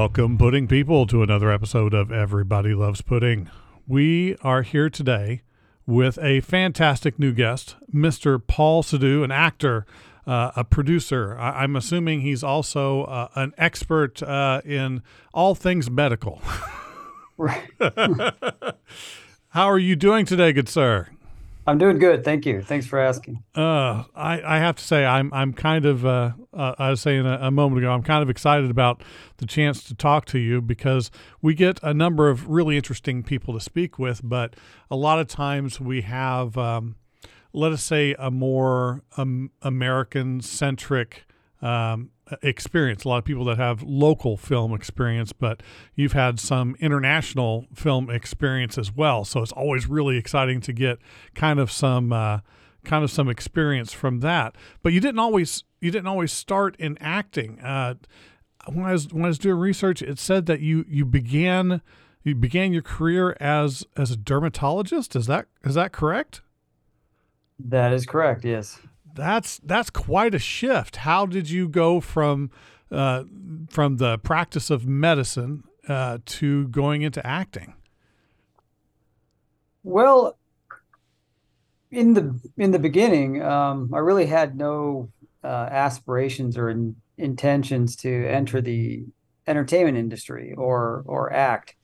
Welcome, pudding people, to another episode of Everybody Loves Pudding. We are here today with a fantastic new guest, Mr. Paul Sidhu, an actor, uh, a producer. I- am assuming he's also uh, an expert uh, in all things medical. Right. How are you doing today, good sir? I'm doing good, thank you. Thanks for asking. Uh, I, I have to say I'm I'm kind of uh, uh, I was saying a, a, moment ago I'm kind of excited about the chance to talk to you because we get a number of really interesting people to speak with, but a lot of times we have um, let us say a more um, American centric um, experience. A lot of people that have local film experience, but you've had some international film experience as well. So it's always really exciting to get kind of some uh, kind of some experience from that. But you didn't always you didn't always start in acting. Uh, when I was when I was doing research, it said that you you began you began your career as as a dermatologist. Is that is that correct? That is correct. Yes that's that's quite a shift. How did you go from uh, from the practice of medicine uh, to going into acting? Well, in the in the beginning, um, I really had no uh, aspirations or in, intentions to enter the entertainment industry or or act.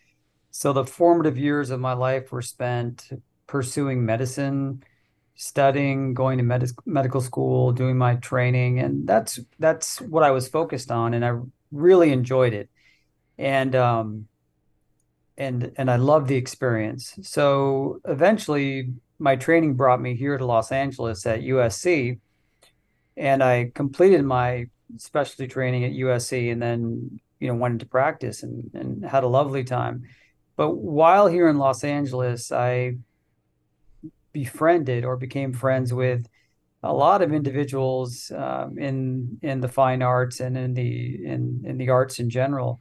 So the formative years of my life were spent pursuing medicine studying, going to med- medical school, doing my training, and that's that's what I was focused on, and I really enjoyed it, and um, and and I loved the experience. So eventually, my training brought me here to Los Angeles at USC, and I completed my specialty training at USC, and then you know went into practice and and had a lovely time. But while here in Los Angeles, I befriended or became friends with a lot of individuals um, in in the fine arts and in the in in the arts in general,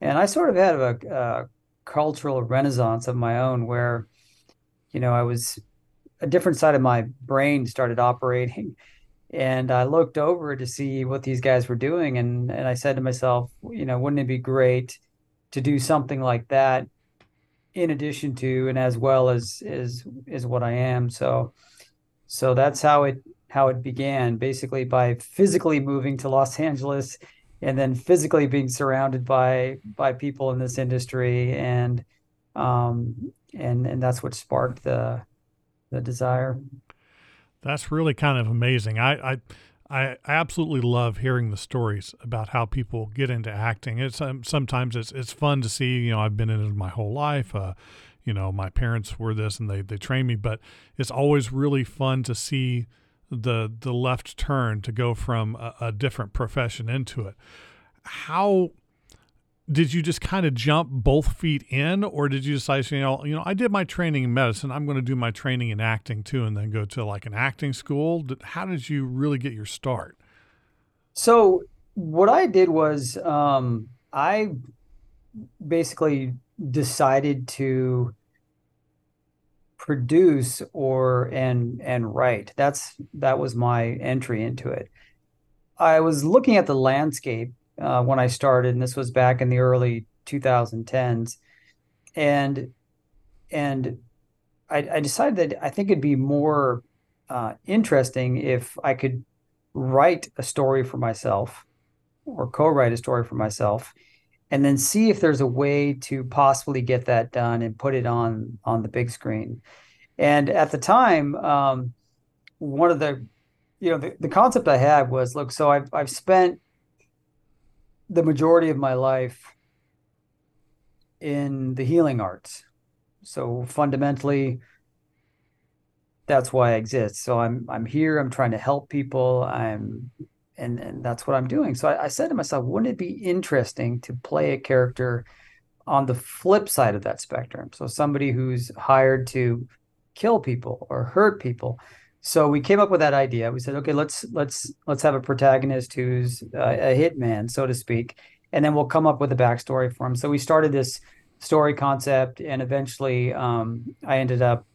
and I sort of had a, a cultural renaissance of my own where, you know, I was a different side of my brain started operating. And I looked over to see what these guys were doing, and, and I said to myself, you know, wouldn't it be great to do something like that in addition to and as well as is is what I am. So so that's how it how it began basically by physically moving to Los Angeles and then physically being surrounded by by people in this industry and um and and that's what sparked the the desire. That's really kind of amazing. I I I absolutely love hearing the stories about how people get into acting. It's um, sometimes it's it's fun to see. You know, I've been in it my whole life. Uh, you know, my parents were this and they they trained me, but it's always really fun to see the the left turn to go from a, a different profession into it. How did you just kind of jump both feet in or did you decide you know you know i did my training in medicine i'm going to do my training in acting too and then go to like an acting school? How did you really get your start? So what i did was um, i basically decided to produce or and and write. That's that was my entry into it. I was looking at the landscape uh, when I started, and this was back in the early 2010s, and and I, I decided that I think it'd be more uh, interesting if I could write a story for myself or co-write a story for myself and then see if there's a way to possibly get that done and put it on on the big screen. And at the time um, one of the you know the, the concept i had was look so i've, I've spent the majority of my life in the healing arts. So fundamentally, that's why I exist. So I'm I'm here. I'm trying to help people. I'm and and that's what I'm doing. So I, I said to myself, wouldn't it be interesting to play a character on the flip side of that spectrum? So somebody who's hired to kill people or hurt people so we came up with that idea. We said, okay, let's let's let's have a protagonist who's a, a hitman, so to speak, and then we'll come up with a backstory for him. So we started this story concept, and eventually, um, I ended up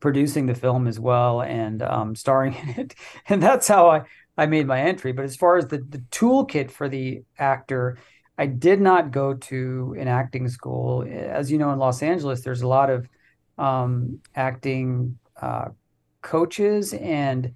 producing the film as well and um, starring in it, and that's how I I made my entry. But as far as the the toolkit for the actor, I did not go to an acting school. As you know, in Los Angeles, there's a lot of um, acting uh, coaches, and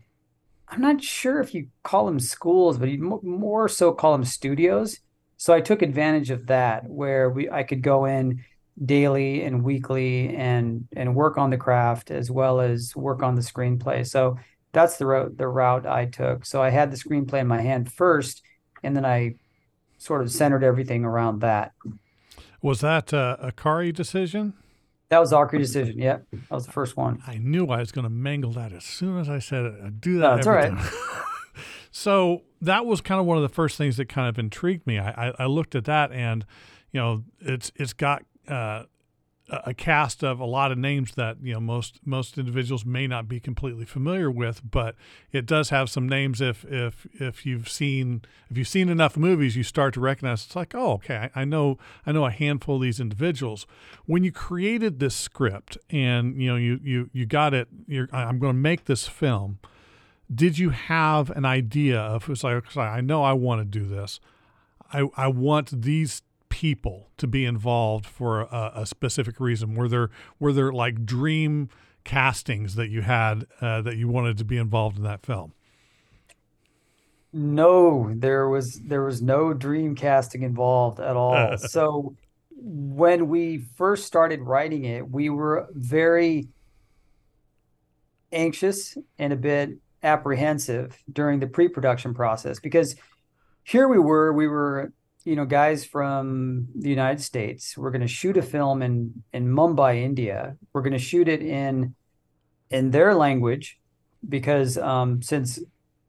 I'm not sure if you call them schools, but you more so call them studios. So I took advantage of that, where we I could go in daily and weekly and and work on the craft as well as work on the screenplay. So that's the route the route I took. So I had the screenplay in my hand first, and then I sort of centered everything around that. Was that uh, a Kari decision? That was Archery decision. Yeah, that was the first one. I knew I was going to mangle that as soon as I said it. I do that. No, that's all right. so that was kind of one of the first things that kind of intrigued me. I, I, I looked at that and, you know, it's it's got uh, a cast of a lot of names that you know most most individuals may not be completely familiar with, but it does have some names. If if if you've seen if you've seen enough movies, you start to recognize it's like, oh, okay, I, I know I know a handful of these individuals. When you created this script and you know you you you got it, I'm going to make this film. Did you have an idea of it's like I know I want to do this. I, I want these people to be involved for a, a specific reason? Were there were there like dream castings that you had uh, that you wanted to be involved in that film? No, there was there was no dream casting involved at all. so when we first started writing it, we were very anxious and a bit apprehensive during the pre-production process because here we were we were you know guys from the United States. We're going to shoot a film in in Mumbai, India. We're going to shoot it in in their language because um, since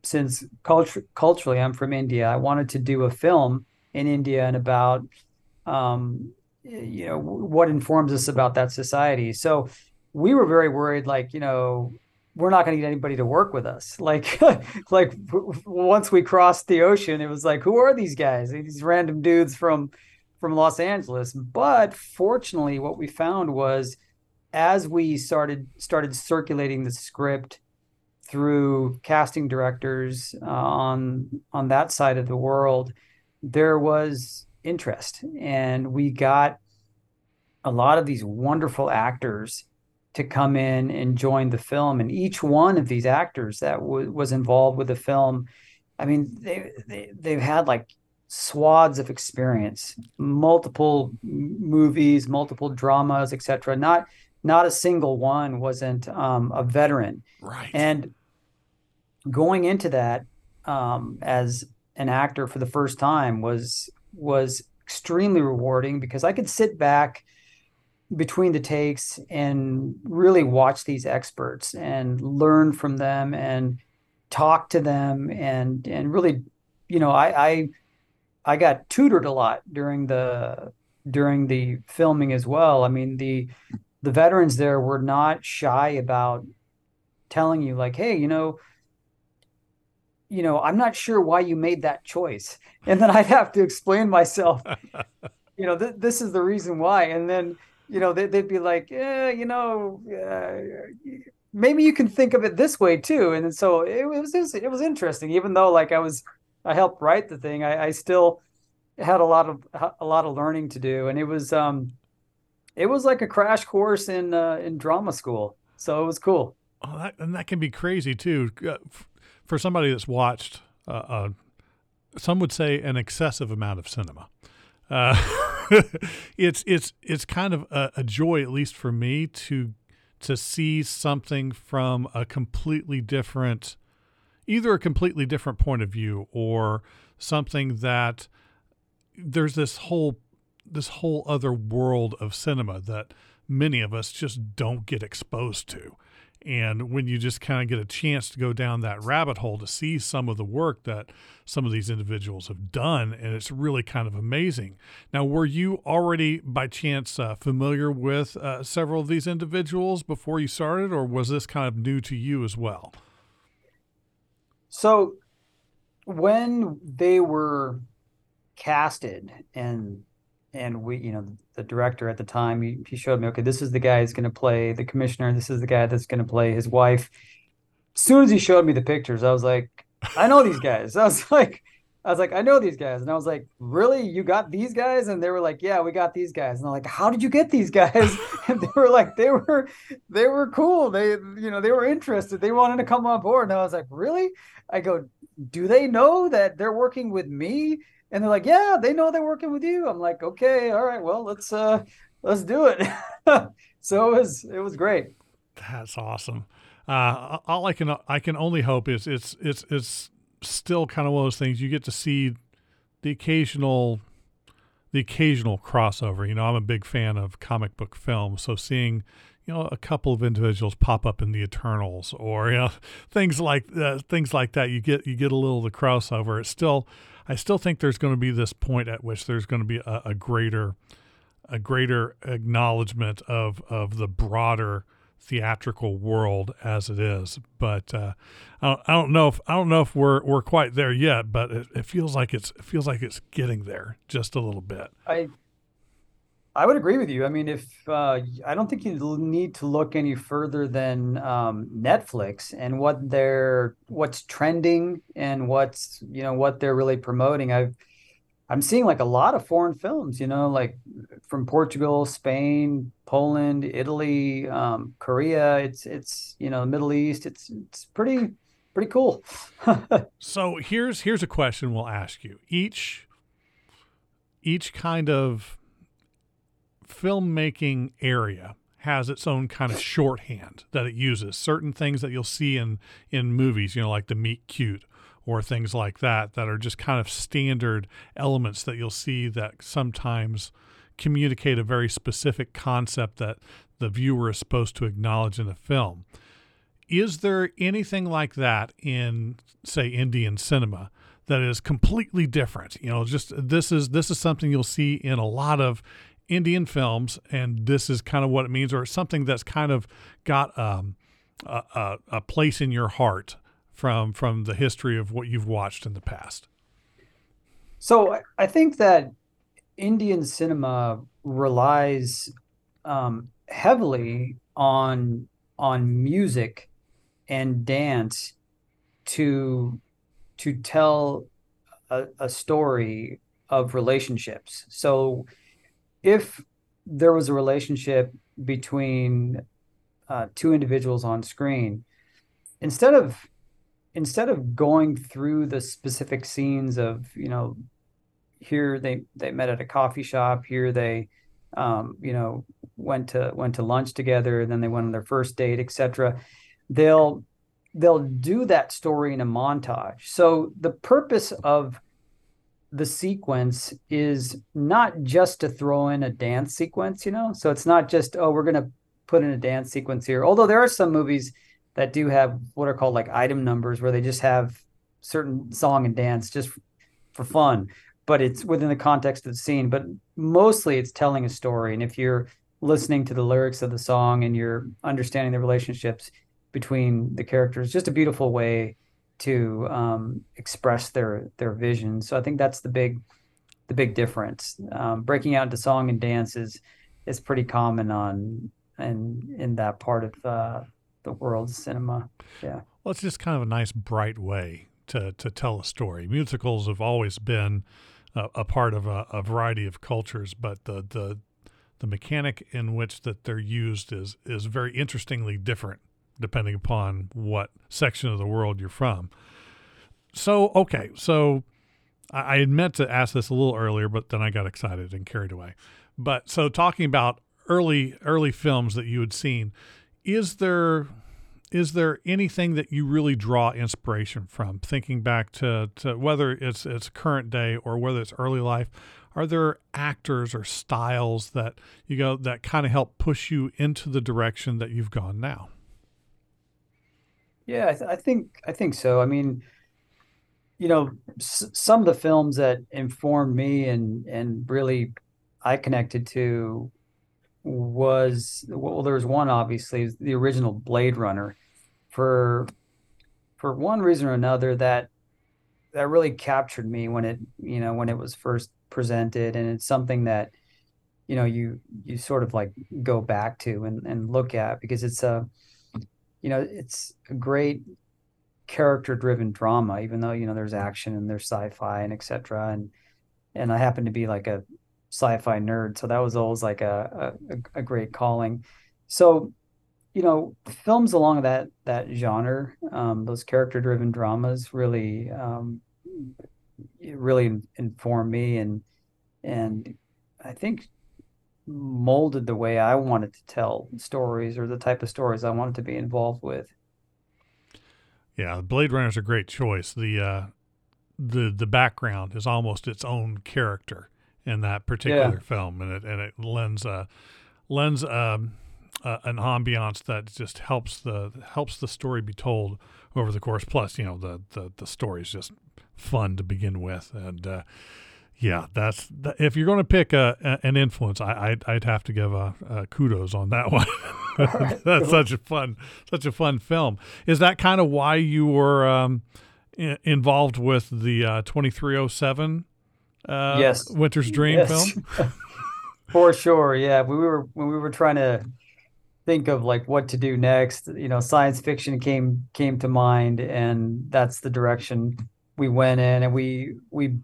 since culture, culturally I'm from India, I wanted to do a film in India and about um, you know what informs us about that society. So we were very worried, like you know we're not going to get anybody to work with us. Like, like once we crossed the ocean, it was like, who are these guys? These random dudes from from Los Angeles. But fortunately, what we found was as we started started circulating the script through casting directors uh, on on that side of the world, there was interest, and we got a lot of these wonderful actors to come in and join the film. And each one of these actors that w- was involved with the film, I mean, they, they they've had like swaths of experience, multiple movies, multiple dramas, etc. Not not a single one wasn't um, a veteran. Right. And going into that um, as an actor for the first time was was extremely rewarding because I could sit back between the takes and really watch these experts and learn from them and talk to them and and really you know I I, I got tutored a lot during the during the filming as well. I mean the the veterans there were not shy about telling you like hey you know you know i'm not sure why you made that choice and then i'd have to explain myself you know th- this is the reason why and then you know, they, would be like, yeah, you know, uh, maybe you can think of it this way too. And so it, was, it was, interesting, even though like I was, I helped write the thing. I, I still had a lot of, a lot of learning to do. And it was, um, it was like a crash course in, uh, in drama school. So it was cool. Oh, that, and that can be crazy too. Uh, for somebody that's watched, uh, uh, some would say an excessive amount of cinema. It's it's it's kind of a, a joy, at least for me, to to see something from a completely different, either a completely different point of view or something that there's this whole this whole other world of cinema that many of us just don't get exposed to. And when you just kind of get a chance to go down that rabbit hole to see some of the work that some of these individuals have done, and it's really kind of amazing. Now, were you already by chance uh, familiar with uh, several of these individuals before you started, or was this kind of new to you as well? So, when they were casted and and we you know the director at the time he, he showed me okay this is the guy who's going to play the commissioner this is the guy that's going to play his wife as soon as he showed me the pictures i was like i know these guys i was like I was like, I know these guys. And I was like, really? You got these guys? And they were like, yeah, we got these guys. And I'm like, how did you get these guys? and they were like, they were, they were cool. They, you know, they were interested. They wanted to come on board. And I was like, really? I go, do they know that they're working with me? And they're like, yeah, they know they're working with you. I'm like, okay, all right, well, let's, uh, let's do it. so it was, it was great. That's awesome. Uh, all I can, I can only hope is it's, it's, it's, still kind of one of those things you get to see the occasional the occasional crossover. You know, I'm a big fan of comic book films, so seeing you know a couple of individuals pop up in the Eternals or you know things like uh, things like that, you get you get a little of the crossover. It's still, I still think there's going to be this point at which there's going to be a, a greater a greater acknowledgement of of the broader theatrical world as it is. But uh, I, don't, I, don't, know if I don't know if we're we're quite there yet. But it, it, feels like it's it feels like it's getting there just a little bit. I I would agree with you. I mean, if uh, I don't think you need to look any further than um, Netflix and what they're what's trending and what's you know what they're really promoting. I've I'm seeing like a lot of foreign films, you know, like from Portugal, Spain, Poland, Italy, um, Korea. It's it's you know the Middle East. It's it's pretty pretty cool. so here's here's a question we'll ask you. Each each kind of filmmaking area has its own kind of shorthand that it uses. Certain things that you'll see in in movies, you know, like the meet cute or things like that that are just kind of standard elements that you'll see that sometimes communicate a very specific concept that the viewer is supposed to acknowledge in the film. Is there anything like that in say Indian cinema that is completely different? You know, just this is this is something you'll see in a lot of Indian films, and this is kind of what it means, or something that's kind of got um, a, a, a place in your heart from from the history of what you've watched in the past? So I think that Indian cinema relies um, heavily on on music and dance to to tell a, a story of relationships. So if there was a relationship between uh, two individuals on screen, instead of instead of going through the specific scenes of you know here they they met at a coffee shop here they um, you know went to went to lunch together then they went on their first date etc they'll they'll do that story in a montage. So the purpose of the sequence is not just to throw in a dance sequence you know? So it's not just oh we're going to put in a dance sequence here. Although there are some movies that do have what are called like item numbers where they just have certain song and dance just for fun but it's within the context of the scene. But mostly it's telling a story. And if you're listening to the lyrics of the song and you're understanding the relationships between the characters just a beautiful way to um, express their their vision so i think that's the big the big difference um, breaking out into song and dance is is pretty common on and in that part of uh, the world's cinema. Yeah. Well, it's just kind of a nice, bright way to, to tell a story. Musicals have always been a, a part of a, a, variety of cultures, but the, the the mechanic in which that they're used is is very interestingly different depending upon what section of the world you're from. So okay, so I, had meant to ask this a little earlier, but then I got excited and carried away. But so talking about early early films that you had seen, is there is there anything that you really draw inspiration from thinking back to, to whether it's it's current day or whether it's early life are there actors or styles that you go that kind of help push you into the direction that you've gone now yeah i, th- I think i think so. I mean you know s- some of the films that informed me and and really i connected to was well there was one obviously the original blade runner. For for one reason or another that that really captured me when it you know when it was first presented and it's something that you know you you sort of like go back to and, and look at because it's a you know it's a great character driven drama, even though, you know, there's action and there's sci-fi and etc. And and I happen to be like a sci-fi nerd, so that was always like a a, a great calling. So, you know, films along that that genre, um, those character driven dramas, really um, really informed me and and I think molded the way I wanted to tell stories or the type of stories I wanted to be involved with. Yeah, Blade Runner is a great choice. The uh, the the background is almost its own character in that particular yeah. film, and it and it lends a lends um, uh, an ambiance that just helps the helps the story be told over the course. Plus, you know, the the the story is just fun to begin with, and uh, yeah, that's if you're going to pick a, a, an influence, I, I'd, I'd have to give a, a kudos on that one. that's such a fun, such a fun film. Is that kind of why you were um, I- involved with the uh, 2307? Uh, yes, Winter's Dream yes. film. For sure, yeah. We were when we were trying to think of like what to do next. You know, science fiction came came to mind, and that's the direction we went in, and we we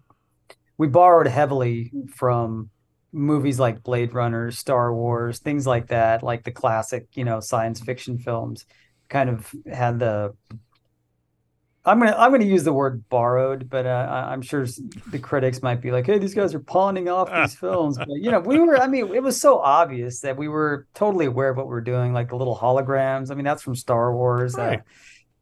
we borrowed heavily from movies like Blade Runner, Star Wars, things like that, like the classic, you know, science fiction films. Kind of had the I'm gonna I'm gonna use the word borrowed, but uh, I'm sure the critics might be like, "Hey, these guys are pawning off these films." But you know, we were. I mean, it was so obvious that we were totally aware of what we were doing, like the little holograms. I mean, that's from Star Wars. Uh, right. Uh,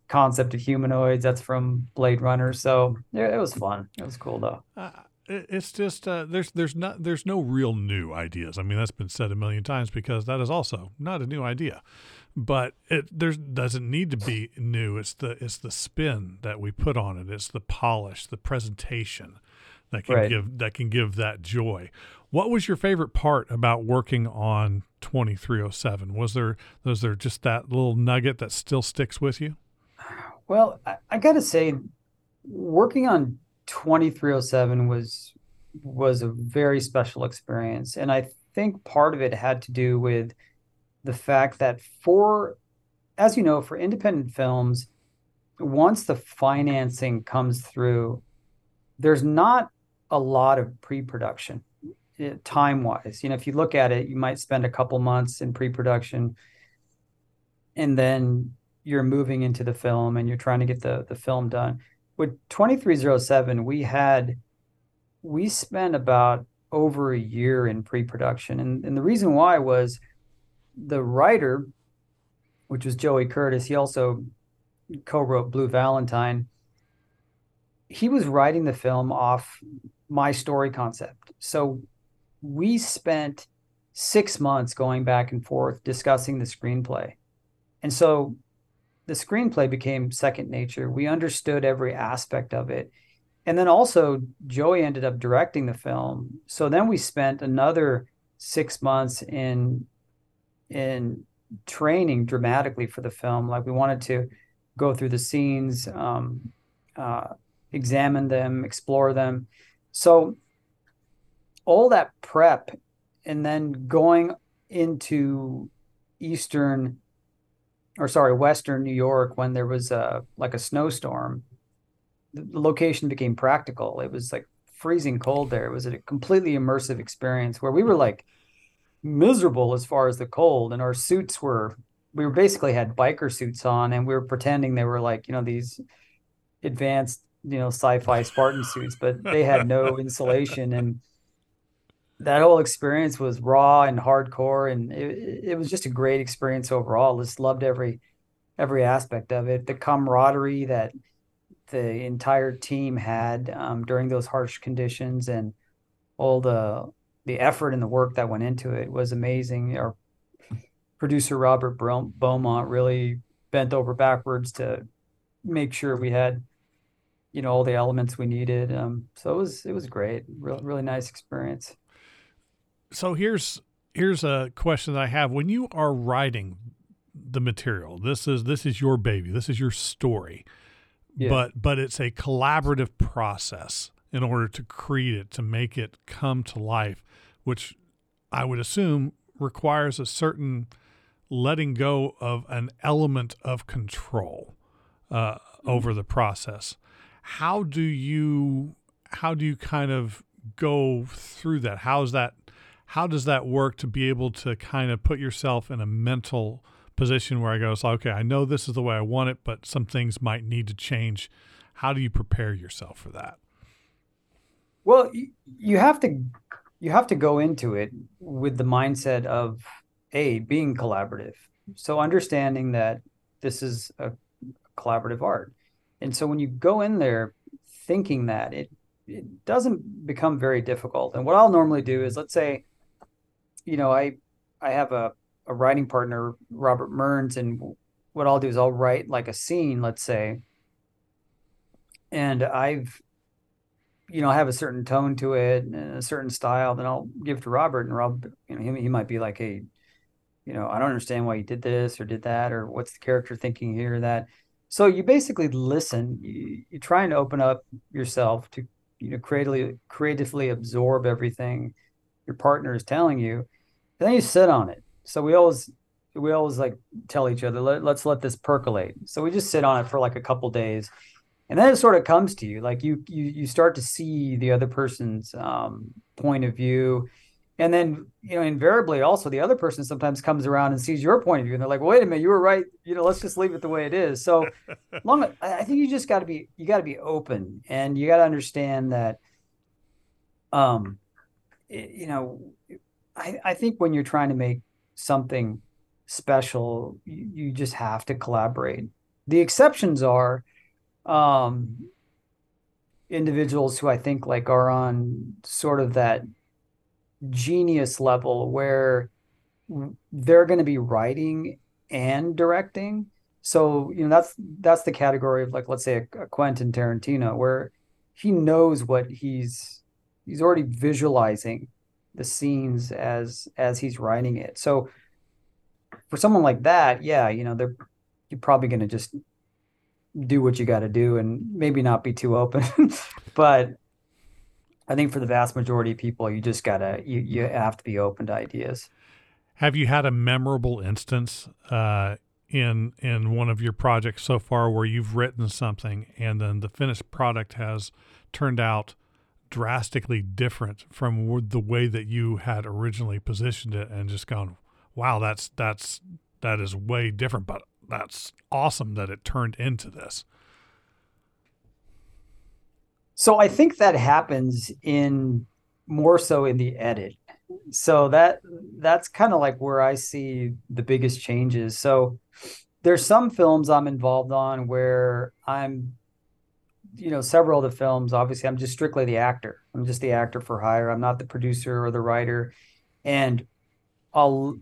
concept of humanoids. That's from Blade Runner. So yeah, it was fun. It was cool though. Uh, it's just uh, there's there's not there's no real new ideas. I mean that's been said a million times because that is also not a new idea, but it there doesn't need to be new. It's the it's the spin that we put on it. It's the polish, the presentation that can right. give that can give that joy. What was your favorite part about working on 2307? Was there was there just that little nugget that still sticks with you? Well, I, I got to say, working on 2307 was was a very special experience. And i think part of it had to do with the fact that for as you know for independent films once the financing comes through there's not a lot of pre-production eh, time wise you know if you look at it you might spend a couple months in pre-production and then you're moving into the film and you're trying to get the the film done with 2307 we had we spent about over a year in pre-production. And, and the reason why was the writer which was joey curtis he also co-wrote blue valentine. He was writing the film off my story concept. So we spent six months going back and forth discussing the screenplay. And so the screenplay became second nature. We understood every aspect of it. And then also, Joey ended up directing the film. So then we spent another six months in in training dramatically for the film. Like we wanted to go through the scenes, um, uh, examine them, explore them. So all that prep, and then going into Eastern or sorry, Western New York when there was a like a snowstorm. The location became practical. It was like freezing cold there. It was a completely immersive experience where we were like miserable as far as the cold, and our suits were we were basically had biker suits on, and we were pretending they were like you know these advanced you know sci-fi Spartan suits, but they had no insulation and that whole experience was raw and hardcore and it, it was just a great experience overall. Just loved every every aspect of it. The camaraderie that the entire team had um, during those harsh conditions and all the the effort and the work that went into it was amazing. Our producer robert beaumont really bent over backwards to make sure we had you know all the elements we needed. Um, so it was it was great. Real, really nice experience so here's here's a question that I have. When you are writing the material, this is this is your baby. This is your story. Yeah. But but it's a collaborative process in order to create it, to make it come to life, which I would assume requires a certain letting go of an element of control. Uh, over the process. How do you how do you kind of go through that? How's that how does that work to be able to kind of put yourself in a mental position where I go, so, okay, I know this is the way I want it, but some things might need to change. How do you prepare yourself for that? Well, you have to you have to go into it with the mindset of a being collaborative. So understanding that this is a collaborative art. And so when you go in there thinking that it it doesn't become very difficult. And what I'll normally do is let's say you know, I I have a a writing partner, Robert Mearns, and what I'll do is I'll write like a scene, let's say, and I've you know, I have a certain tone to it and a certain style, then I'll give to Robert and Rob, you know, he, he might be like, Hey, you know, I don't understand why you did this or did that, or what's the character thinking here, or that. So you basically listen, you, you're trying to open up yourself to, you know, creatively, creatively absorb everything your partner is telling you, and then you sit on it. So we always we always like tell each other, Let, us let this percolate. So we just sit on it for like a couple days, and then it sort of comes to you. Like you you you start to see the other person's um, point of view, and then you know invariably also the other person sometimes comes around and sees your point of view, and they're like, well, "Wait a minute, you were right. You know, let's just leave it the way it is." So long, I think you just got to be you got to be open, and you got to understand that. Um, you know, I, I think when you're trying to make something special, you, you just have to collaborate. The exceptions are um, individuals who I think like are on sort of that genius level where they're going to be writing and directing. So you know that's that's the category of like let's say a, a Quentin Tarantino where he knows what he's he's already visualizing the scenes as as he's writing it. So for someone like that, yeah, you know, they're you're probably going to just do what you got to do and maybe not be too open. but I think for the vast majority of people, you just gotta you you have to be open to ideas. Have you had a memorable instance uh, in in one of your projects so far where you've written something and then the finished product has turned out drastically different from the way that you had originally positioned it and just gone wow that's that's that is way different but that's awesome that it turned into this. So i think that happens in more so in the edit. So that that's kind of like where i see the biggest changes. So there's some films i'm involved on where i'm you know several of the films obviously i'm just strictly the actor. I'm just the actor for hire. I'm not the producer or the writer. And i'll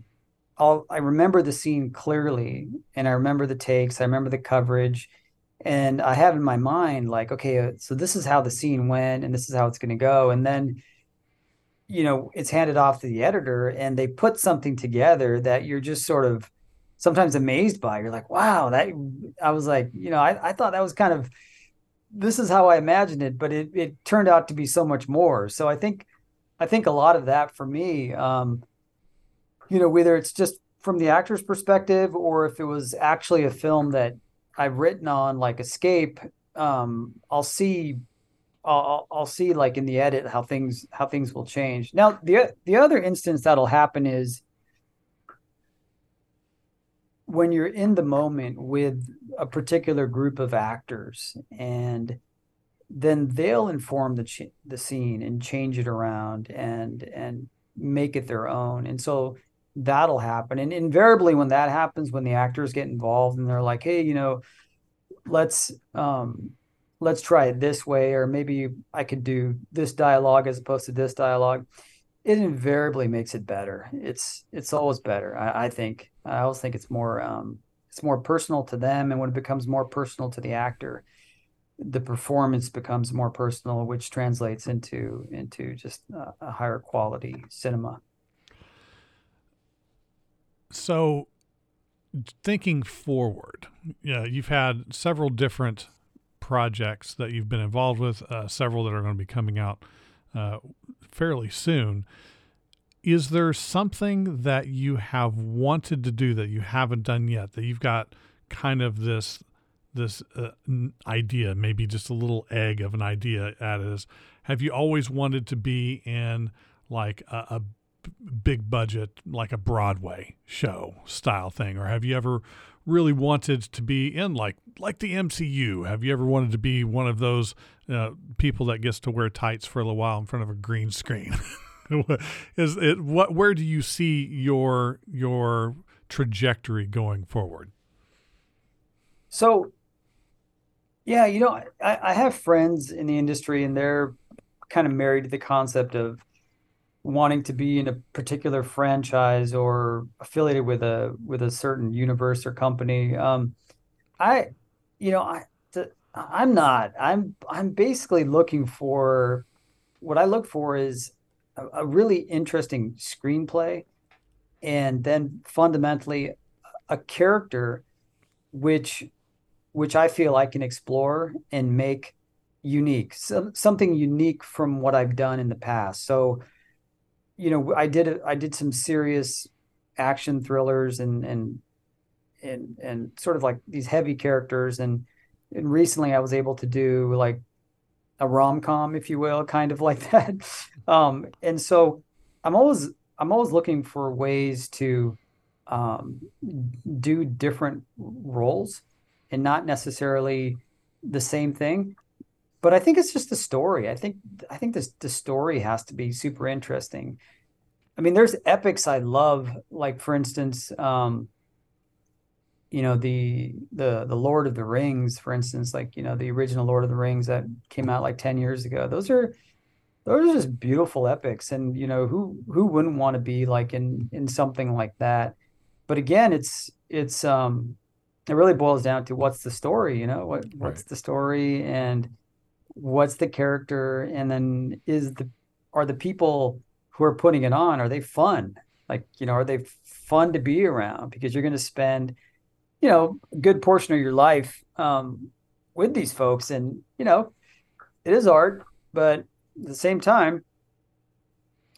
i'll i remember the scene clearly and i remember the takes i remember the coverage and i have in my mind like okay uh, so this is how the scene went and this is how it's going to go and then you know it's handed off to the editor and they put something together that you're just sort of sometimes amazed by. You're like wow that i was like you know i, I thought that was kind of this is how I imagined it, but it, it turned out to be so much more. So I think I think a lot of that for me, um, you know, whether it's just from the actor's perspective or if it was actually a film that I've written on, like Escape, um, I'll see, I'll, I'll see like in the edit how things how things will change. Now the the other instance that'll happen is when you're in the moment with a particular group of actors and then they'll inform the ch- the scene and change it around and and make it their own and so that'll happen and invariably when that happens when the actors get involved and they're like hey you know let's um let's try it this way or maybe i could do this dialogue as opposed to this dialogue it invariably makes it better. It's it's always better. I, I think. I always think it's more um, it's more personal to them, and when it becomes more personal to the actor, the performance becomes more personal, which translates into into just a, a higher quality cinema. So, thinking forward, yeah, you've had several different projects that you've been involved with, uh, several that are going to be coming out uh, fairly soon. Is there something that you have wanted to do that you haven't done yet? That you've got kind of this this uh, idea, maybe just a little egg of an idea at is have you always wanted to be in like a, a big budget, like a Broadway show style thing? Or have you ever really wanted to be in like like the MCU? Have you ever wanted to be one of those uh, people that gets to wear tights for a little while in front of a green screen? Is it what? Where do you see your your trajectory going forward? So yeah, you know, I, I have friends in the industry and they're kind of married to the concept of wanting to be in a particular franchise or affiliated with a with a certain universe or company. Um, I, you know, I I'm not. I'm I'm basically looking for what I look for is a, a really interesting screenplay, and then fundamentally a character which which I feel I can explore and make unique, so, something unique from what I've done in the past. So, you know, I did I did some serious action thrillers and and and and sort of like these heavy characters and and recently I was able to do like a rom com, if you will, kind of like that. Um, and so I'm always I'm always looking for ways to um, do different roles and not necessarily the same thing. But I think it's just the story. I think I think this the story has to be super interesting. I mean, there's epics I love, like for instance, um, you know, the the the Lord of the Rings, for instance, like you know, the original Lord of the Rings that came out like 10 years ago. Those are those are just beautiful epics. And you know, who who wouldn't want to be like in in something like that? But again, it's it's um it really boils down to what's the story, you know, what what's right. the story and what's the character, and then is the are the people who are putting it on are they fun? Like you know, are they fun to be around? Because you're going to spend, you know, a good portion of your life um, with these folks, and you know, it is art, but at the same time,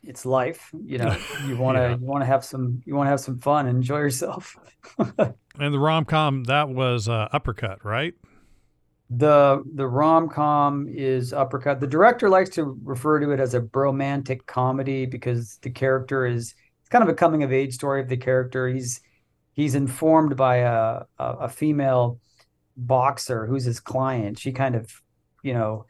it's life. You know you want to yeah. you want to have some you want to have some fun and enjoy yourself. And the rom-com that was uh, uppercut right? The the rom-com is uppercut. The director likes to refer to it as a bromantic comedy because the character is it's kind of a coming of age story of the character. He's he's informed by a, a, a female boxer who's his client she kind of you know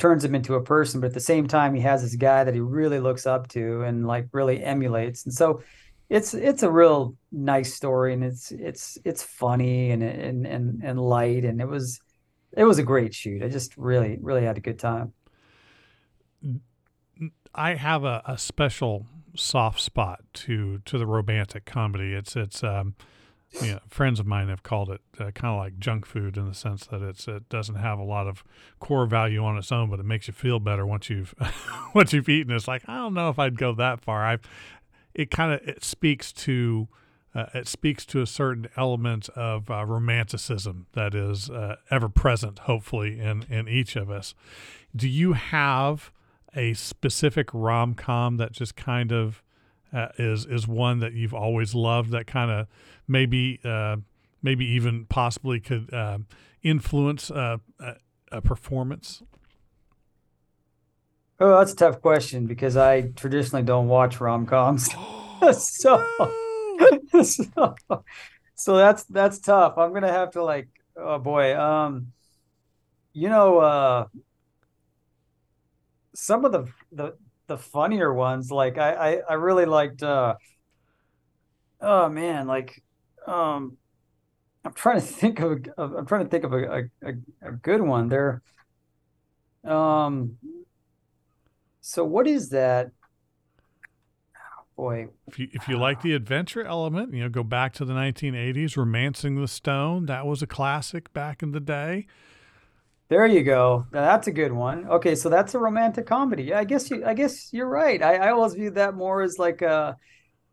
turns him into a person, but at the same time, he has this guy that he really looks up to and like really emulates. And so it's it's a real nice story and it's it's it's funny and and and, and light and it was it was a great shoot. I just really really had a good time. I have a, a special soft spot to to the romantic comedy. It's it's um you know, friends of mine have called it uh, kind of like junk food in the sense that it's it doesn't have a lot of core value on its own, but it makes you feel better once you've once you've eaten. It's like I don't know if I'd go that far. I it kind of it speaks to uh, it speaks to a certain element of uh, romanticism that is uh, ever present, hopefully in in each of us. Do you have a specific rom com that just kind of uh, is is one that you've always loved that kind of maybe uh, maybe even possibly could uh, influence uh, a, a, performance? Oh, that's a tough question because I traditionally don't watch rom coms. so, so, so that's that's tough. I'm gonna have to like, oh boy, um, you know, uh, some of the the the funnier ones. Like I I, I really liked. uh Oh man, like um, I'm trying to think of. I'm trying to think of a a, a good one. There. Um. So what is that? Oh, boy. If you if you like the adventure element, you know, go back to the 1980s. *Romancing the Stone* that was a classic back in the day. There you go. Now, that's a good one. Okay, so that's a romantic comedy. Yeah, I guess you. I guess you're right. I, I always view that more as like a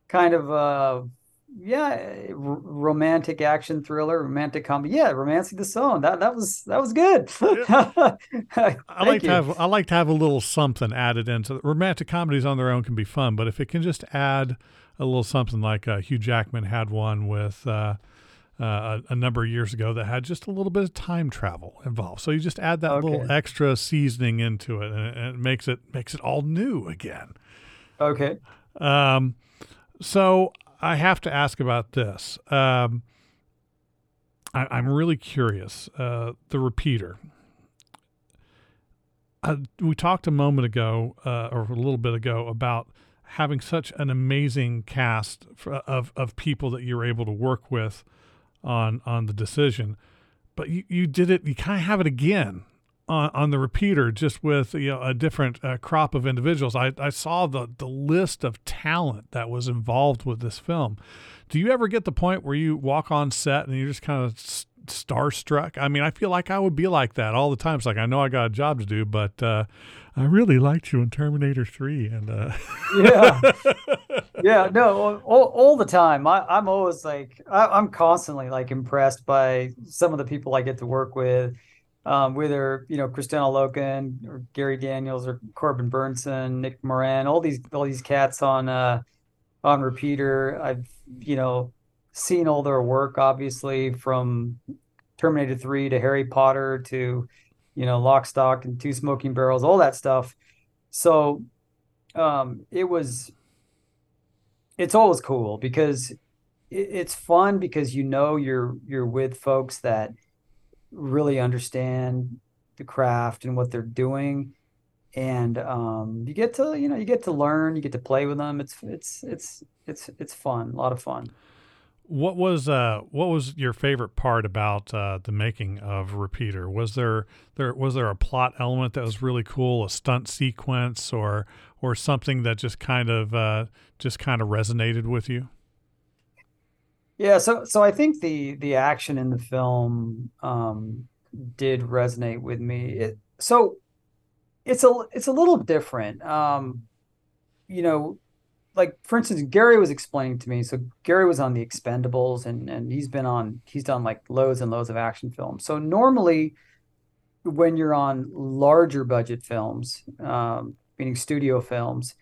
kind of a yeah, r- romantic action thriller, romantic comedy. Yeah, *Romancing the Stone*. That that was that was good. I like you. to have I like to have a little something added into the, romantic comedies on their own can be fun, but if it can just add a little something like uh, Hugh Jackman had one with. Uh, uh, a, a, number of years ago that had just a little bit of time travel involved. So you just add that okay. little extra seasoning into it, and it, and it, makes it makes it all new again. Okay. Um, so I have to ask about this. Um, I, am really curious. Uh, the repeater. Uh, we talked a moment ago, uh, or a little bit ago, about having such an amazing cast for, of of people that you're able to work with on on the decision. But you, you did it. You kind of have it again on, on the repeater, just with you know a different uh, crop of individuals. I, I saw the the list of talent that was involved with this film. Do you ever get the point where you walk on set and you're just kind of starstruck? I mean, I feel like I would be like that all the time. It's like I know I got a job to do, but uh, I really liked you in Terminator Three, and uh... yeah, yeah, no, all, all the time. I, I'm always like, I, I'm constantly like impressed by some of the people I get to work with. Um, whether you know Kristanna Loken or Gary Daniels or Corbin Bernsen, Nick Moran, all these all these cats on uh, on repeater. I've you know seen all their work, obviously from Terminator Three to Harry Potter to you know, lock, stock, and two smoking barrels, all that stuff. So um, it was, it's always cool because it, it's fun because you know you're you're with folks that really understand the craft and what they're doing. And um, you get to you know you get to learn you get to play with them. It's it's it's it's it's fun a lot of fun what was uh what was your favorite part about uh, the making of Repeater? Was there there was there a plot element that was really cool, a stunt sequence, or or something that just kind of uh, just kind of resonated with you? Yeah, so so I think the the action in the film um, did resonate with me. It, so it's a it's a little different. Um, you know, like for instance, Gary was explaining to me. So Gary was on the Expendables, and and he's been on. He's done like loads and loads of action films. So normally, when you're on larger budget films, um, meaning studio films,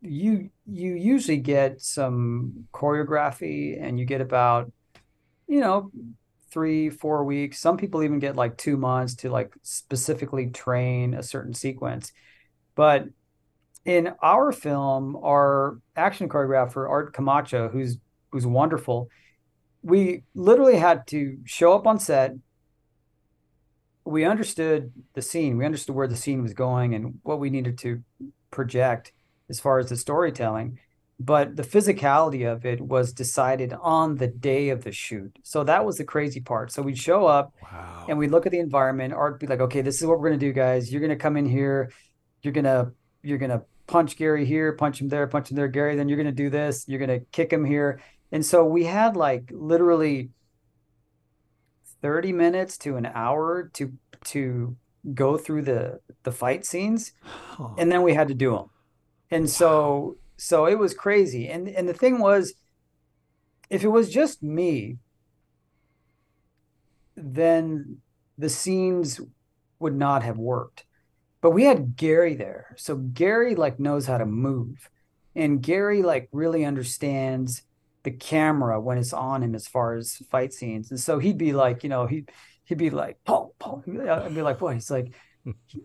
you you usually get some choreography, and you get about, you know, three four weeks. Some people even get like two months to like specifically train a certain sequence, but in our film, our action choreographer Art Camacho, who's who's wonderful, we literally had to show up on set. We understood the scene. We understood where the scene was going and what we needed to project as far as the storytelling. But the physicality of it was decided on the day of the shoot. So that was the crazy part. So we'd show up wow. and we'd look at the environment. Art be like, okay, this is what we're going to do, guys. You're going to come in here. You're going to you're going to punch Gary here, punch him there, punch him there, Gary, then you're going to do this, you're going to kick him here. And so we had like literally 30 minutes to an hour to to go through the the fight scenes and then we had to do them. And so so it was crazy. And and the thing was if it was just me then the scenes would not have worked but we had Gary there. So Gary like knows how to move. And Gary like really understands the camera when it's on him as far as fight scenes. And so he'd be like, you know, he he'd be like, Paul, Paul. I'd be like, boy, he's like,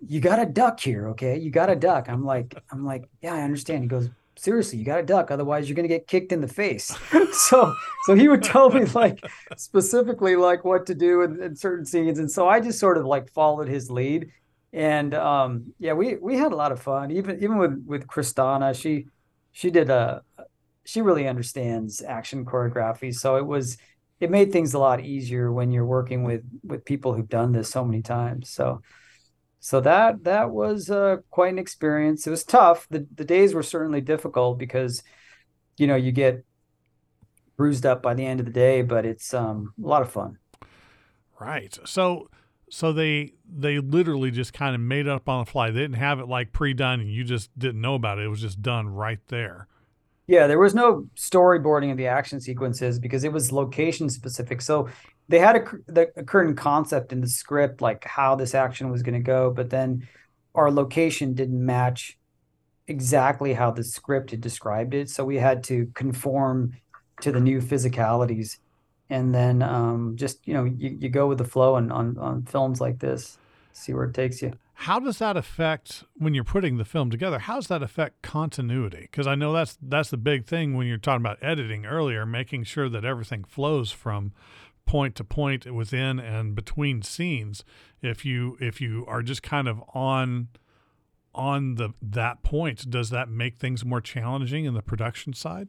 you got a duck here, okay? You got a duck. I'm like, I'm like, yeah, I understand. He goes, seriously, you got a duck, otherwise you're gonna get kicked in the face. so so he would tell me like specifically like what to do in, in certain scenes. And so I just sort of like followed his lead and um, yeah, we we had a lot of fun. Even even with with Kristanna, she she did a she really understands action choreography, so it was it made things a lot easier when you're working with with people who've done this so many times. So so that that was uh, quite an experience. It was tough. the The days were certainly difficult because you know you get bruised up by the end of the day, but it's um, a lot of fun. Right. So so they they literally just kind of made it up on the fly. They didn't have it like pre-done and you just didn't know about it. It was just done right there. Yeah, there was no storyboarding of the action sequences because it was location specific. So they had a, the, a current concept in the script, like how this action was going to go, but then our location didn't match exactly how the script had described it. So we had to conform to the new physicalities and then um, just you know you, you go with the flow and on on films like this, see where it takes you. How does that affect when you're putting the film together? How does that affect continuity? Because I know that's that's the big thing when you're talking about editing earlier, making sure that everything flows from point to point within and between scenes. If you if you are just kind of on on the that point, does that make things more challenging in the production side?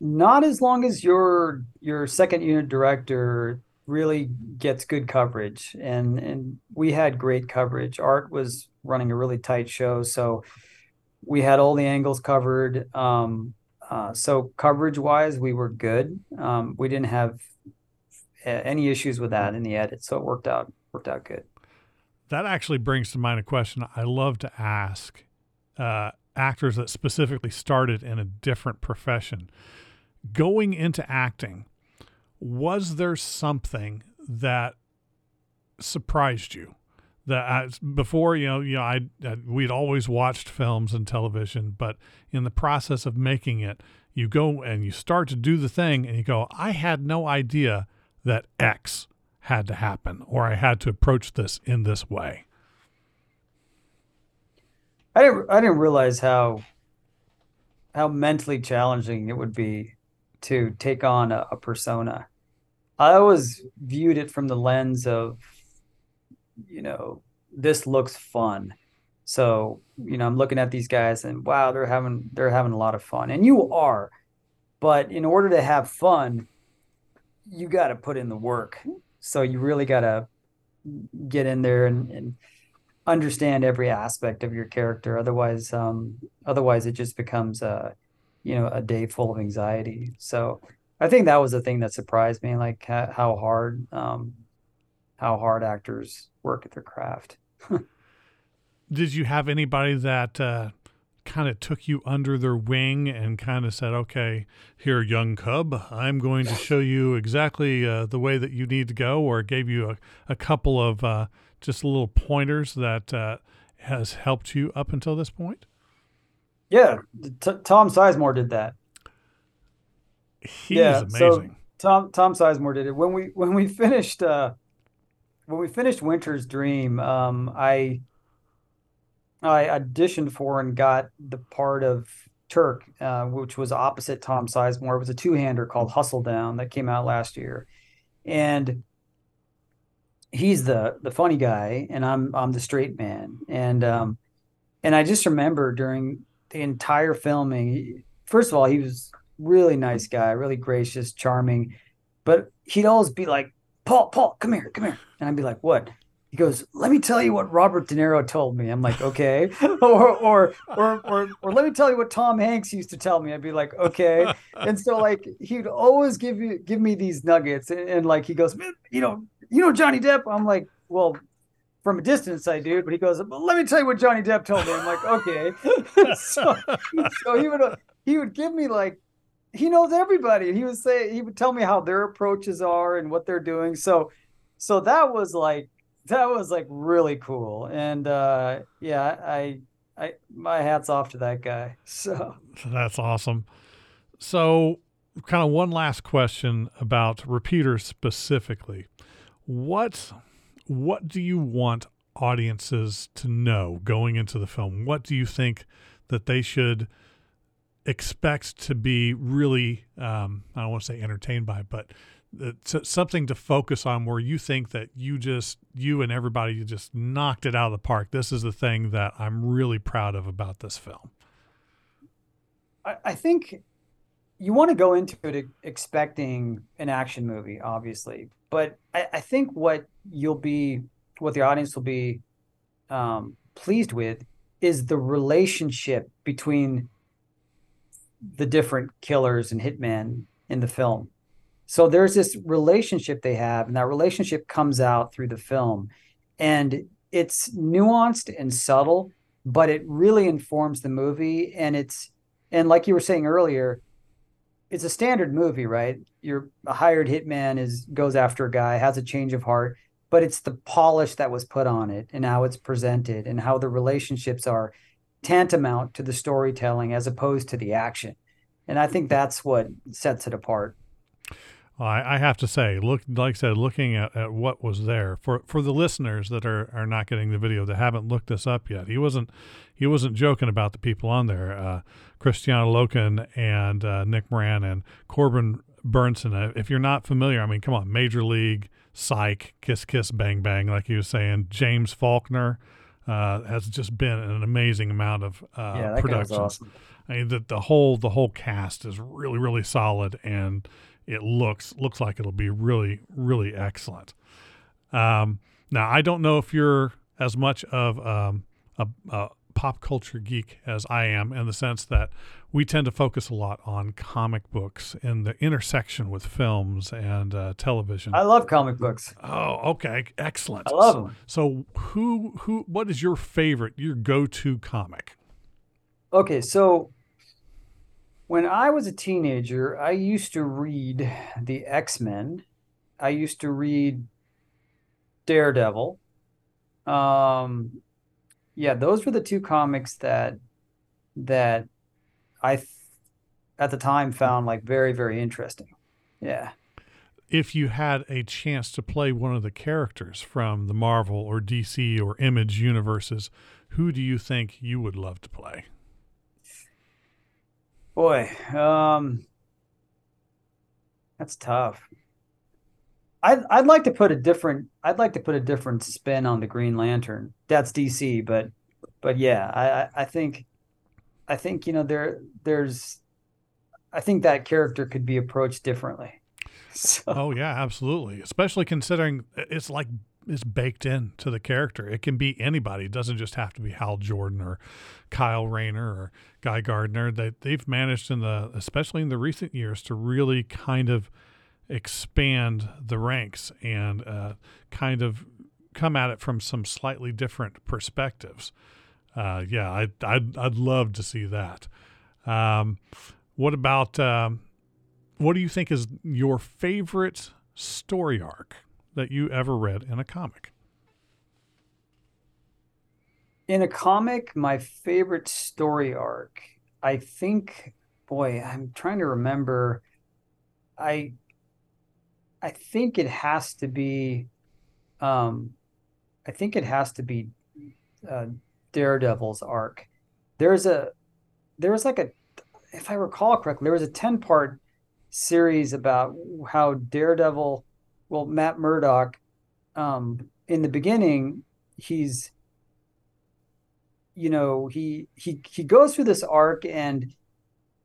Not as long as your your second unit director really gets good coverage. And and we had great coverage. Art was running a really tight show so we had all the angles covered. Um, uh, so coverage wise we were good. Um, we didn't have any issues with that in the edit so it worked out worked out good. That actually brings to mind a question i love to ask uh, actors that specifically started in a different profession going into acting was there something that surprised you? That uh, I, before you know you know I, I we'd always watched films and television but in the process of making it you go and you start to do the thing and you go I had no idea that X had to happen or I had to approach this in this way. I didn't I didn't realize how how mentally challenging it would be to take on a, a persona I always viewed it from the lens of, you know, this looks fun. So, you know, I'm looking at these guys and wow, they're having they're having a lot of fun. And you are. But in order to have fun, you got to put in the work. So you really got to get in there and, and, understand every aspect of your character. Otherwise, um, otherwise it just becomes a, you know, a day full of anxiety. So I think that was the thing that surprised me, like how hard, um, how hard actors work at their craft. Did you have anybody that uh, kind of took you under their wing and kind of said, "Okay, here, young cub, I'm going to show you exactly uh, the way that you need to go," or gave you a, a couple of uh, just little pointers that uh, has helped you up until this point? Yeah, T- Tom Sizemore did that. He yeah, amazing. So Tom Tom Sizemore did it when we when we finished uh, when we finished Winter's Dream. Um, I I auditioned for and got the part of Turk, uh, which was opposite Tom Sizemore. It was a two hander called Hustle Down that came out last year, and he's the the funny guy, and I'm I'm the straight man, and um, and I just remember during the entire filming. First of all, he was really nice guy, really gracious, charming. But he'd always be like, Paul, Paul, come here, come here. And I'd be like, what? He goes, let me tell you what Robert De Niro told me. I'm like, okay. or, or, or, or, or let me tell you what Tom Hanks used to tell me. I'd be like, okay. And so like, he'd always give you, give me these nuggets. And, and like, he goes, you know, you know, Johnny Depp. I'm like, well, from a distance I do, but he goes, well, let me tell you what Johnny Depp told me. I'm like, okay. so, so he would, he would give me like he knows everybody. He would say he would tell me how their approaches are and what they're doing. So so that was like that was like really cool. And uh yeah, I I my hats off to that guy. So that's awesome. So kind of one last question about repeaters specifically. What what do you want audiences to know going into the film? What do you think that they should expect to be really um, I don't want to say entertained by, but something to focus on where you think that you just you and everybody you just knocked it out of the park. This is the thing that I'm really proud of about this film. I, I think you want to go into it expecting an action movie, obviously, but I, I think what you'll be, what the audience will be um, pleased with, is the relationship between the different killers and hitmen in the film. So there's this relationship they have, and that relationship comes out through the film. And it's nuanced and subtle, but it really informs the movie. And it's, and like you were saying earlier, it's a standard movie, right? You're a hired hitman is goes after a guy, has a change of heart, but it's the polish that was put on it and how it's presented and how the relationships are tantamount to the storytelling as opposed to the action. And I think that's what sets it apart. I, I, have to say, look, like I said, looking at, at what was there for for the listeners that are, are not getting the video that haven't looked this up yet. He wasn't he wasn't joking about the people on there. Uh, Loken and uh, Nick Moran and Corbin Bernsen. Uh, if you're not familiar, I mean, come on, Major League, Psych, Kiss Kiss Bang Bang, like he was saying. James Faulkner uh, has just been an amazing amount of uh, yeah, that productions. awesome. I mean, the, the whole the whole cast is really really solid and it looks looks like it'll be really really excellent. Um, now I don't know if you're as much of um, a, a, pop culture geek as I am in the sense that we tend to focus a lot on comic books and the intersection with films and uh, television. I love comic books. Oh, okay, excellent. I love them. So, so who who what is your favorite, your go-to comic? Okay, so when I was a teenager, I used to read the X Men. I used to read Daredevil. Um, yeah, those were the two comics that that I th- at the time found like very very interesting. Yeah. If you had a chance to play one of the characters from the Marvel or DC or Image universes, who do you think you would love to play? Boy, um, that's tough. I'd I'd like to put a different I'd like to put a different spin on the Green Lantern. That's DC, but but yeah, I I think I think you know there there's I think that character could be approached differently. So. Oh yeah, absolutely. Especially considering it's like is baked into the character. It can be anybody. It doesn't just have to be Hal Jordan or Kyle Rayner or Guy Gardner. They they've managed in the especially in the recent years to really kind of expand the ranks and uh, kind of come at it from some slightly different perspectives. Uh, yeah, I, I'd, I'd love to see that. Um, what about um, what do you think is your favorite story arc? That you ever read in a comic? In a comic, my favorite story arc, I think, boy, I'm trying to remember. I I think it has to be um I think it has to be uh, Daredevil's arc. There's a there was like a if I recall correctly, there was a 10 part series about how Daredevil well, Matt Murdock, um, in the beginning, he's, you know, he he he goes through this arc, and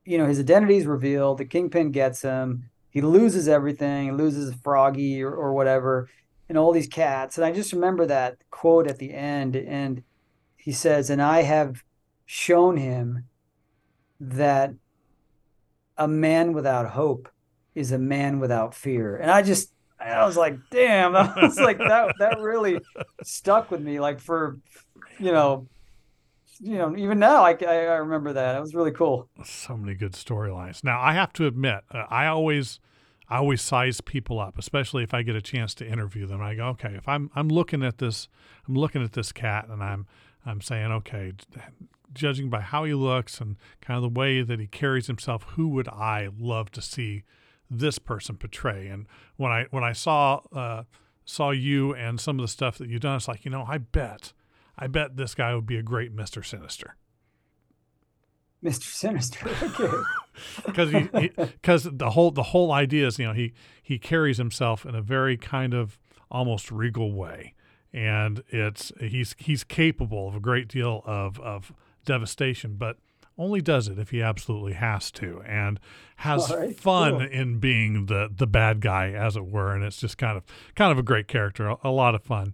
you know his identity is revealed. The Kingpin gets him. He loses everything. He loses Froggy or, or whatever, and all these cats. And I just remember that quote at the end, and he says, "And I have shown him that a man without hope is a man without fear." And I just I was like, damn, I was like that that really stuck with me like for you know you know even now I, I, I remember that. It was really cool. So many good storylines. Now I have to admit, uh, I always I always size people up, especially if I get a chance to interview them. I go, okay, if I'm I'm looking at this, I'm looking at this cat, and I'm I'm saying, okay, judging by how he looks and kind of the way that he carries himself, who would I love to see this person portray. And when I when I saw uh, saw you and some of the stuff that you've done, it's like you know I bet I bet this guy would be a great Mister Sinister. Mister Sinister, okay. Because because the whole the whole idea is you know he he carries himself in a very kind of almost regal way, and it's he's he's capable of a great deal of of devastation, but only does it if he absolutely has to and has right, fun cool. in being the the bad guy as it were and it's just kind of kind of a great character a, a lot of fun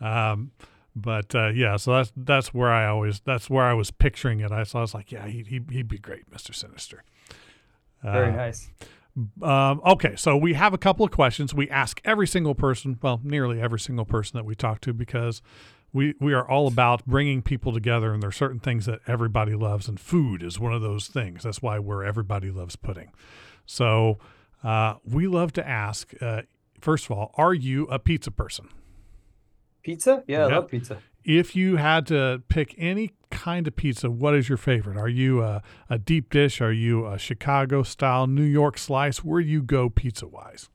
um, but uh, yeah so that's that's where i always that's where i was picturing it i, so I was like yeah he, he, he'd be great mr sinister very uh, nice um, okay, so we have a couple of questions. We ask every single person, well, nearly every single person that we talk to, because we we are all about bringing people together and there are certain things that everybody loves and food is one of those things. That's why we're everybody loves pudding. So uh, we love to ask uh, first of all are you a pizza person? Pizza? Yeah yep. i love pizza. If you had to pick any kind of pizza what is your favorite? Are you a, a deep dish? Are you a chicago style new york slice? Where do you go pizza wise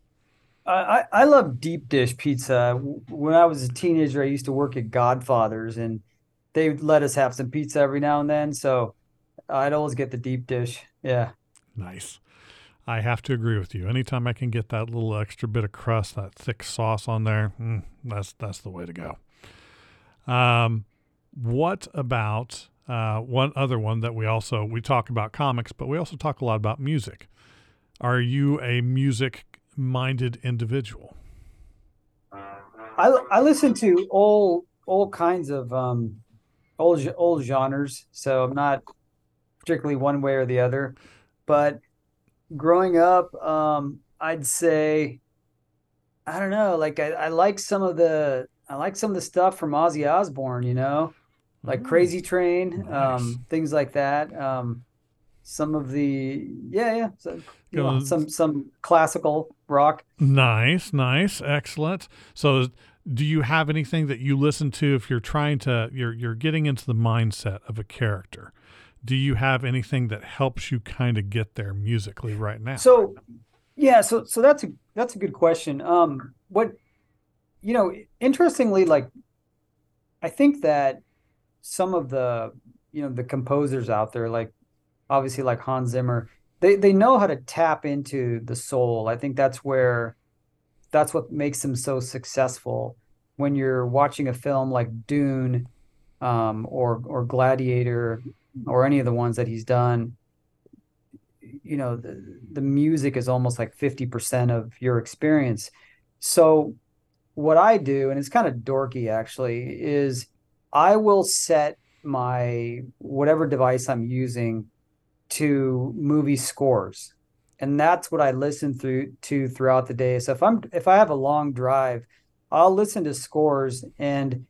I, I love deep dish pizza. When I was a teenager, I used to work at Godfather's and they let us have some pizza every now and then. So I'd always get the deep dish. Yeah. Nice. I have to agree with you. Anytime I can get that little extra bit of crust, that thick sauce on there, mm, that's that's the way to go. Um, what about uh, one other one that we also we talk about comics, but we also talk a lot about music. Are you a music minded individual? I, I listen to all all kinds of um, old old genres, so I'm not particularly one way or the other. But growing up, um, I'd say I don't know, like I, I like some of the I like some of the stuff from Ozzy Osbourne, you know, like mm. Crazy Train, nice. um, things like that. Um, some of the yeah yeah so, you know, some some classical rock nice nice excellent. So do you have anything that you listen to if you're trying to you're you're getting into the mindset of a character? Do you have anything that helps you kind of get there musically right now? So yeah so so that's a that's a good question. Um what you know interestingly like i think that some of the you know the composers out there like obviously like Hans Zimmer, they they know how to tap into the soul. I think that's where that's what makes them so successful. When you're watching a film like Dune, um, or or Gladiator, or any of the ones that he's done, you know the, the music is almost like 50% of your experience. So what I do, and it's kind of dorky actually, is I will set my whatever device I'm using to movie scores. And that's what i listen through to throughout the day. So if i'm if i have a long drive i'll listen to scores and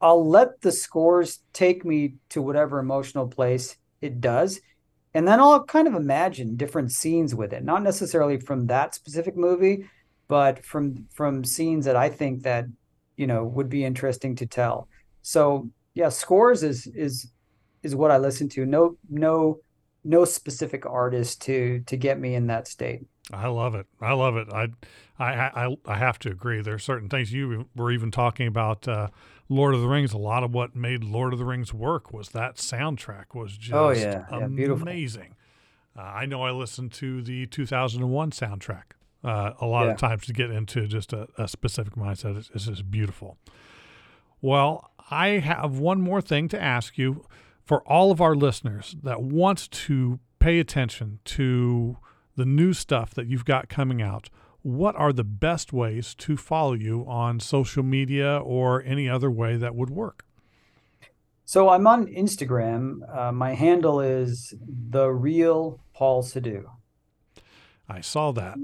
i'll let the scores take me to whatever emotional place it does. And then i'll kind of imagine different scenes with it not necessarily from that specific movie but from from scenes that i think that you know would be interesting to tell. So yeah scores is is is what i listen to. No no no specific artist to to get me in that state. I love it. I love it. I, I, I, I have to agree. There are certain things you were even talking about. Uh, Lord of the Rings. A lot of what made Lord of the Rings work was that soundtrack was just oh, yeah. Amazing. Uh, I know I listened to the 2001 soundtrack uh, a lot yeah. of times to get into just a, a specific mindset. It's, it's just beautiful. Well, I have one more thing to ask you for all of our listeners that want to pay attention to the new stuff that you've got coming out, what are the best ways to follow you on social media or any other way that would work? So I'm on Instagram. Uh, my handle is the real Paul Sidhu. I saw that.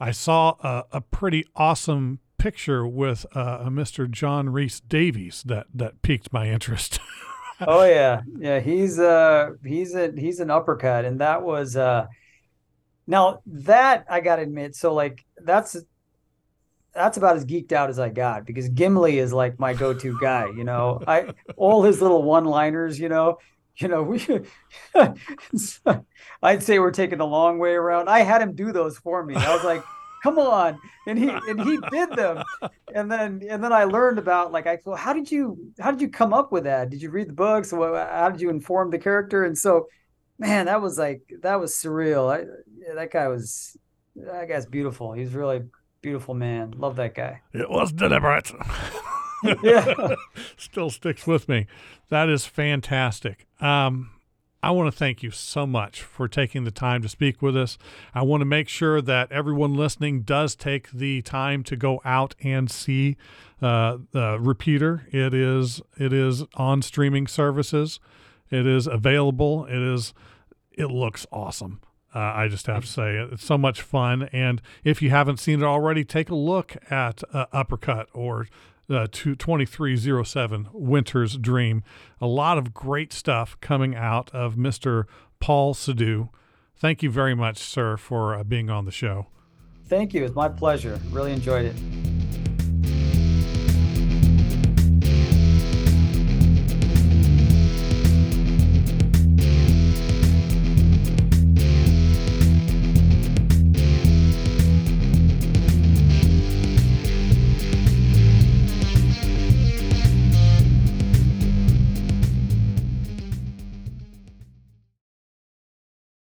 I saw a, a pretty awesome picture with uh, a Mr. John Rhys Davies that that piqued my interest. oh yeah, yeah. He's uh he's a he's an uppercut, and that was uh now that I gotta admit, so like that's that's about as geeked out as I got because Gimli is like my go-to guy. You know, I all his little one-liners. You know, you know we. I'd say we're taking the long way around. I had him do those for me. I was like come on. And he and he did them. And then and then i learned about like i well how did you how did you come up with that? Did you read the books? How did you inform the character? And so man that was like that was surreal. I, that guy was that guy's beautiful. He's really beautiful man. Love that guy. It was deliberate. Yeah. Still sticks with me. That is fantastic. Um I want to thank you so much for taking the time to speak with us. I want to make sure that everyone listening does take the time to go out and see uh, the repeater. It is it is on streaming services. It is available. It is it looks awesome. Uh, I just have to say it's so much fun. And if you haven't seen it already, take a look at uh, Uppercut or uh, 2307 Winter's Dream. A lot of great stuff coming out of Mr. Paul Sidhu. Thank you very much, sir, for uh, being on the show. Thank you. It's my pleasure. Really enjoyed it.